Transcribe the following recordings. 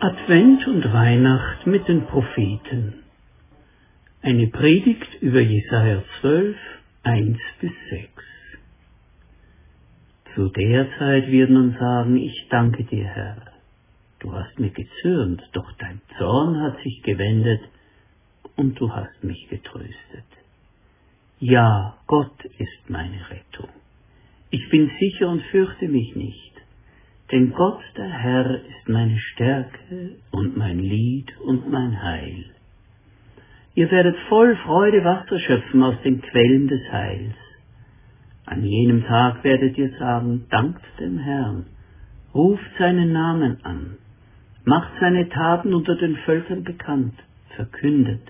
Advent und Weihnacht mit den Propheten. Eine Predigt über Jesaja 12, 1 bis 6. Zu der Zeit wird man sagen, ich danke dir, Herr. Du hast mir gezürnt, doch dein Zorn hat sich gewendet und du hast mich getröstet. Ja, Gott ist meine Rettung. Ich bin sicher und fürchte mich nicht denn Gott, der Herr, ist meine Stärke und mein Lied und mein Heil. Ihr werdet voll Freude Wasser schöpfen aus den Quellen des Heils. An jenem Tag werdet ihr sagen, dankt dem Herrn, ruft seinen Namen an, macht seine Taten unter den Völkern bekannt, verkündet,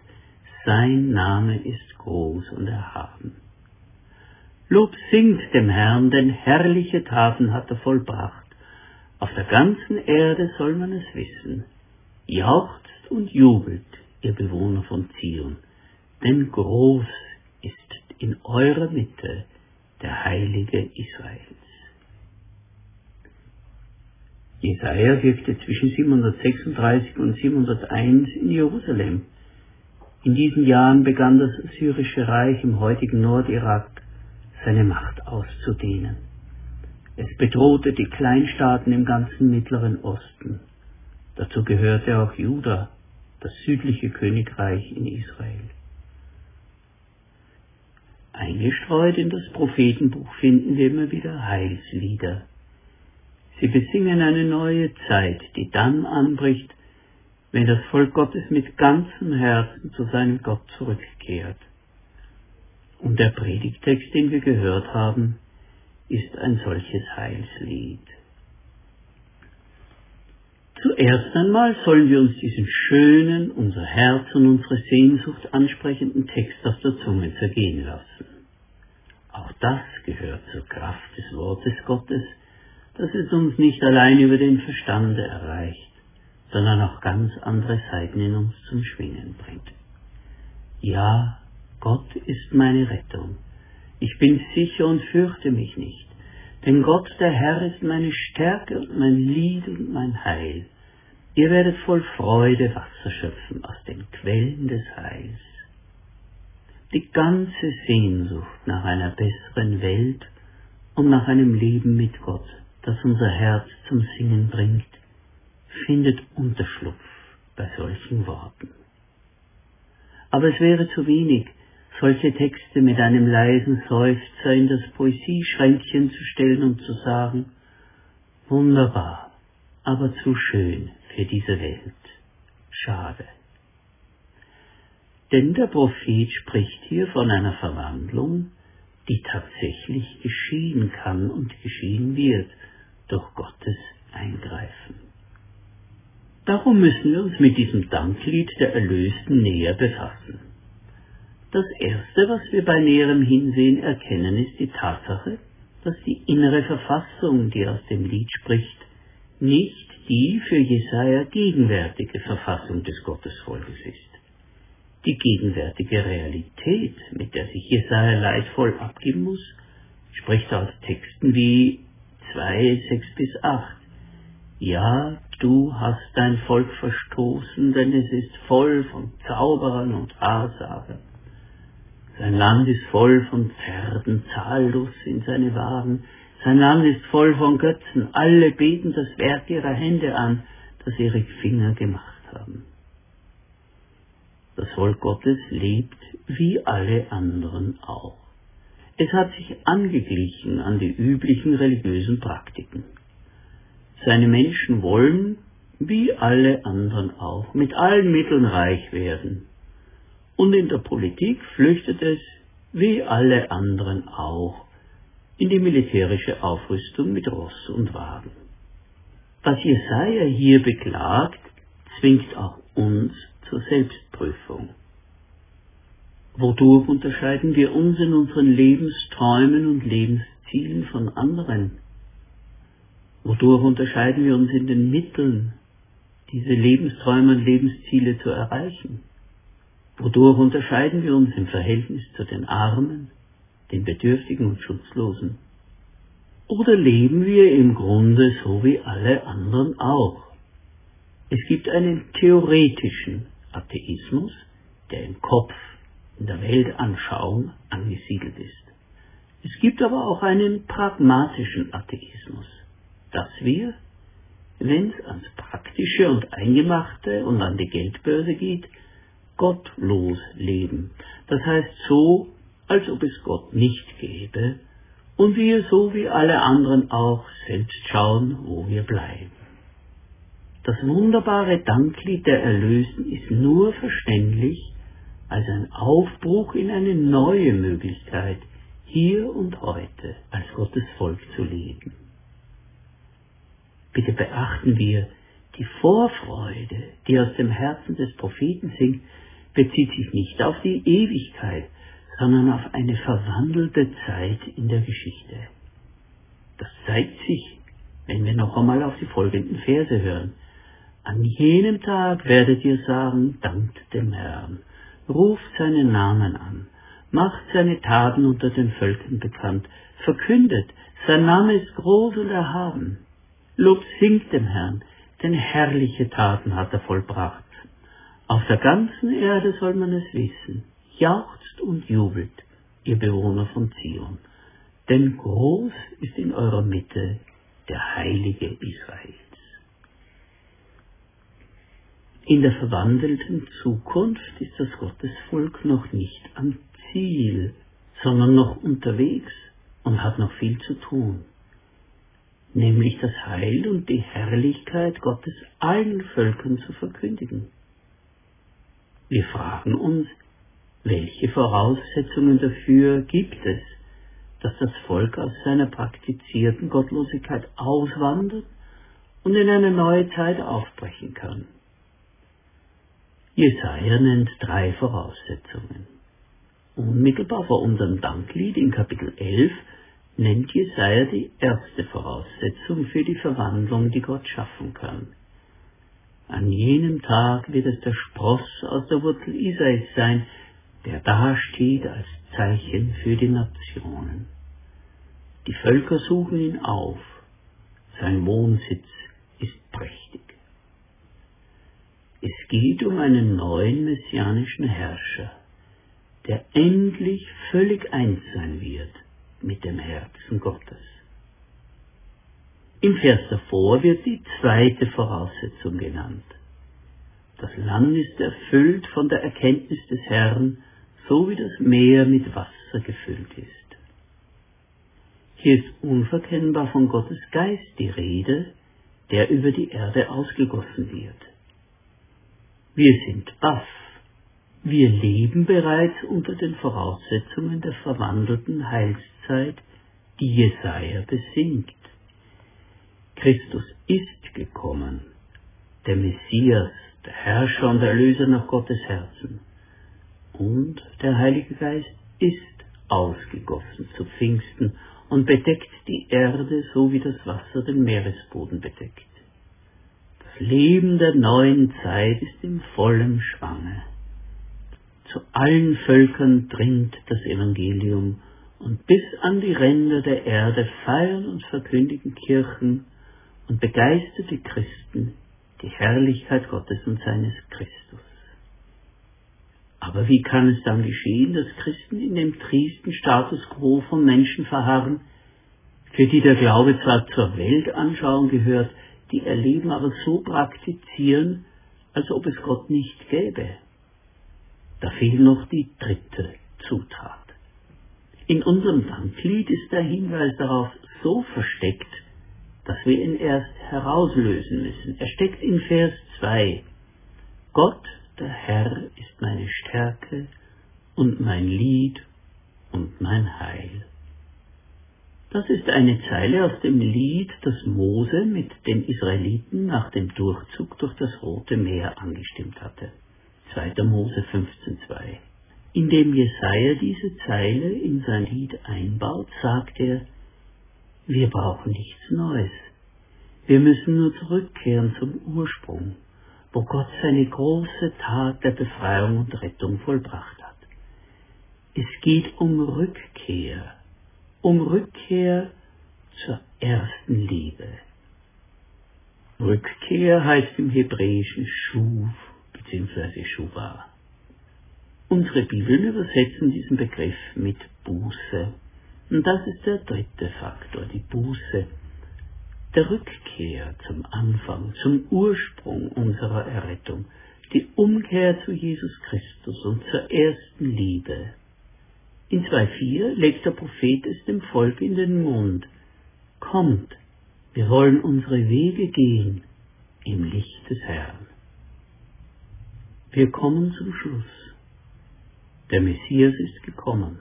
sein Name ist groß und erhaben. Lob singt dem Herrn, denn herrliche Taten hat er vollbracht. Auf der ganzen Erde soll man es wissen. Jauchzt und jubelt, ihr Bewohner von Zion, denn groß ist in eurer Mitte der Heilige Israels. Jesaja wirkte zwischen 736 und 701 in Jerusalem. In diesen Jahren begann das syrische Reich im heutigen Nordirak seine Macht auszudehnen. Es bedrohte die Kleinstaaten im ganzen Mittleren Osten. Dazu gehörte auch Juda, das südliche Königreich in Israel. Eingestreut in das Prophetenbuch finden wir immer wieder Heilslieder. Sie besingen eine neue Zeit, die dann anbricht, wenn das Volk Gottes mit ganzem Herzen zu seinem Gott zurückkehrt. Und der Predigtext, den wir gehört haben, ist ein solches Heilslied. Zuerst einmal sollen wir uns diesen schönen, unser Herz und unsere Sehnsucht ansprechenden Text auf der Zunge zergehen lassen. Auch das gehört zur Kraft des Wortes Gottes, dass es uns nicht allein über den Verstande erreicht, sondern auch ganz andere Seiten in uns zum Schwingen bringt. Ja, Gott ist meine Rettung. Ich bin sicher und fürchte mich nicht. Denn Gott, der Herr, ist meine Stärke und mein Lied und mein Heil. Ihr werdet voll Freude Wasser schöpfen aus den Quellen des Heils. Die ganze Sehnsucht nach einer besseren Welt und nach einem Leben mit Gott, das unser Herz zum Singen bringt, findet Unterschlupf bei solchen Worten. Aber es wäre zu wenig, solche Texte mit einem leisen Seufzer in das Poesieschränkchen zu stellen und zu sagen, wunderbar, aber zu schön für diese Welt. Schade. Denn der Prophet spricht hier von einer Verwandlung, die tatsächlich geschehen kann und geschehen wird durch Gottes Eingreifen. Darum müssen wir uns mit diesem Danklied der Erlösten näher befassen. Das Erste, was wir bei näherem Hinsehen erkennen, ist die Tatsache, dass die innere Verfassung, die aus dem Lied spricht, nicht die für Jesaja gegenwärtige Verfassung des Gottesvolkes ist. Die gegenwärtige Realität, mit der sich Jesaja leidvoll abgeben muss, spricht aus Texten wie 2, 6 bis 8. Ja, du hast dein Volk verstoßen, denn es ist voll von Zauberern und Wahrsagern. Sein Land ist voll von Pferden, zahllos sind seine Wagen. Sein Land ist voll von Götzen. Alle beten das Werk ihrer Hände an, das ihre Finger gemacht haben. Das Volk Gottes lebt wie alle anderen auch. Es hat sich angeglichen an die üblichen religiösen Praktiken. Seine Menschen wollen, wie alle anderen auch, mit allen Mitteln reich werden, und in der Politik flüchtet es, wie alle anderen auch, in die militärische Aufrüstung mit Ross und Wagen. Was Jesaja hier beklagt, zwingt auch uns zur Selbstprüfung. Wodurch unterscheiden wir uns in unseren Lebensträumen und Lebenszielen von anderen? Wodurch unterscheiden wir uns in den Mitteln, diese Lebensträume und Lebensziele zu erreichen? Wodurch unterscheiden wir uns im Verhältnis zu den Armen, den Bedürftigen und Schutzlosen? Oder leben wir im Grunde so wie alle anderen auch? Es gibt einen theoretischen Atheismus, der im Kopf, in der Weltanschauung angesiedelt ist. Es gibt aber auch einen pragmatischen Atheismus, dass wir, wenn es ans Praktische und Eingemachte und an die Geldbörse geht, gottlos leben. Das heißt so, als ob es Gott nicht gäbe und wir so wie alle anderen auch selbst schauen, wo wir bleiben. Das wunderbare Danklied der Erlösen ist nur verständlich als ein Aufbruch in eine neue Möglichkeit, hier und heute als Gottes Volk zu leben. Bitte beachten wir, die Vorfreude, die aus dem Herzen des Propheten singt, bezieht sich nicht auf die Ewigkeit, sondern auf eine verwandelte Zeit in der Geschichte. Das zeigt sich, wenn wir noch einmal auf die folgenden Verse hören. An jenem Tag werdet ihr sagen, dankt dem Herrn, ruft seinen Namen an, macht seine Taten unter den Völkern bekannt, verkündet, sein Name ist groß und erhaben. Lob singt dem Herrn, denn herrliche Taten hat er vollbracht. Auf der ganzen Erde soll man es wissen. Jauchzt und jubelt, ihr Bewohner von Zion, denn groß ist in eurer Mitte der Heilige Israels. In der verwandelten Zukunft ist das Gottesvolk noch nicht am Ziel, sondern noch unterwegs und hat noch viel zu tun, nämlich das Heil und die Herrlichkeit Gottes allen Völkern zu verkündigen. Wir fragen uns, welche Voraussetzungen dafür gibt es, dass das Volk aus seiner praktizierten Gottlosigkeit auswandert und in eine neue Zeit aufbrechen kann? Jesaja nennt drei Voraussetzungen. Unmittelbar vor unserem Danklied in Kapitel 11 nennt Jesaja die erste Voraussetzung für die Verwandlung, die Gott schaffen kann. An jenem Tag wird es der Spross aus der Wurzel Isais sein, der dasteht als Zeichen für die Nationen. Die Völker suchen ihn auf, sein Wohnsitz ist prächtig. Es geht um einen neuen messianischen Herrscher, der endlich völlig eins sein wird mit dem Herzen Gottes. Im Vers davor wird die zweite Voraussetzung genannt. Das Land ist erfüllt von der Erkenntnis des Herrn, so wie das Meer mit Wasser gefüllt ist. Hier ist unverkennbar von Gottes Geist die Rede, der über die Erde ausgegossen wird. Wir sind baff. Wir leben bereits unter den Voraussetzungen der verwandelten Heilszeit, die Jesaja besingt. Christus ist gekommen, der Messias, der Herrscher und Erlöser nach Gottes Herzen. Und der Heilige Geist ist ausgegossen zu Pfingsten und bedeckt die Erde so wie das Wasser den Meeresboden bedeckt. Leben der neuen Zeit ist im vollen Schwange. Zu allen Völkern dringt das Evangelium und bis an die Ränder der Erde feiern und verkündigen Kirchen und begeisterte Christen die Herrlichkeit Gottes und seines Christus. Aber wie kann es dann geschehen, dass Christen in dem triesten Status quo von Menschen verharren, für die der Glaube zwar zur Weltanschauung gehört, die ihr Leben aber so praktizieren, als ob es Gott nicht gäbe. Da fehlt noch die dritte Zutat. In unserem Danklied ist der Hinweis darauf so versteckt, dass wir ihn erst herauslösen müssen. Er steckt in Vers 2. Gott, der Herr, ist meine Stärke und mein Lied und mein Heil. Das ist eine Zeile aus dem Lied, das Mose mit den Israeliten nach dem Durchzug durch das Rote Meer angestimmt hatte. 2. Mose 15,2. Indem Jesaja diese Zeile in sein Lied einbaut, sagt er, wir brauchen nichts Neues. Wir müssen nur zurückkehren zum Ursprung, wo Gott seine große Tat der Befreiung und Rettung vollbracht hat. Es geht um Rückkehr um Rückkehr zur ersten Liebe. Rückkehr heißt im Hebräischen Schuv bzw. Shuva. Unsere Bibeln übersetzen diesen Begriff mit Buße. Und das ist der dritte Faktor, die Buße. Der Rückkehr zum Anfang, zum Ursprung unserer Errettung, die Umkehr zu Jesus Christus und zur ersten Liebe. In 2.4 legt der Prophet es dem Volk in den Mund. Kommt, wir wollen unsere Wege gehen im Licht des Herrn. Wir kommen zum Schluss. Der Messias ist gekommen.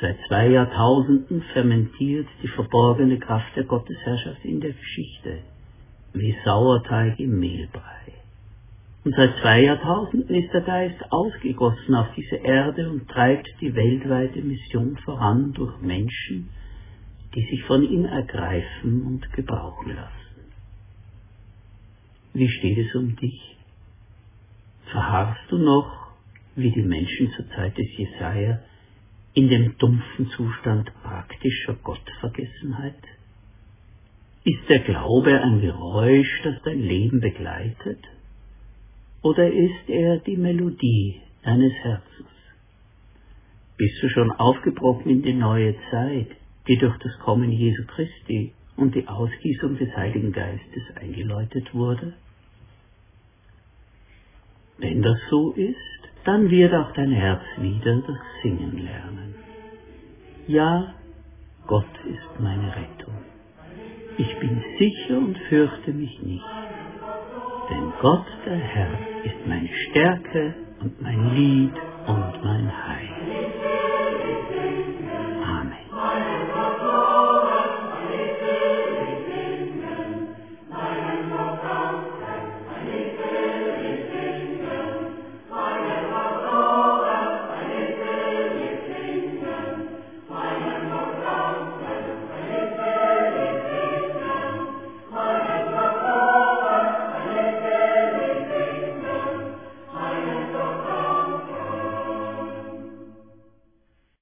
Seit zwei Jahrtausenden fermentiert die verborgene Kraft der Gottesherrschaft in der Geschichte, wie Sauerteig im Mehlbrei. Und seit zwei Jahrtausenden ist der Geist ausgegossen auf diese Erde und treibt die weltweite Mission voran durch Menschen, die sich von ihm ergreifen und gebrauchen lassen. Wie steht es um dich? Verharrst du noch wie die Menschen zur Zeit des Jesaja, in dem dumpfen Zustand praktischer Gottvergessenheit? Ist der Glaube ein Geräusch, das dein Leben begleitet? Oder ist er die Melodie deines Herzens? Bist du schon aufgebrochen in die neue Zeit, die durch das Kommen Jesu Christi und die Ausgießung des Heiligen Geistes eingeläutet wurde? Wenn das so ist, dann wird auch dein Herz wieder das Singen lernen. Ja, Gott ist meine Rettung. Ich bin sicher und fürchte mich nicht, denn Gott, der Herr, ist meine Stärke und mein Lied und mein Heil.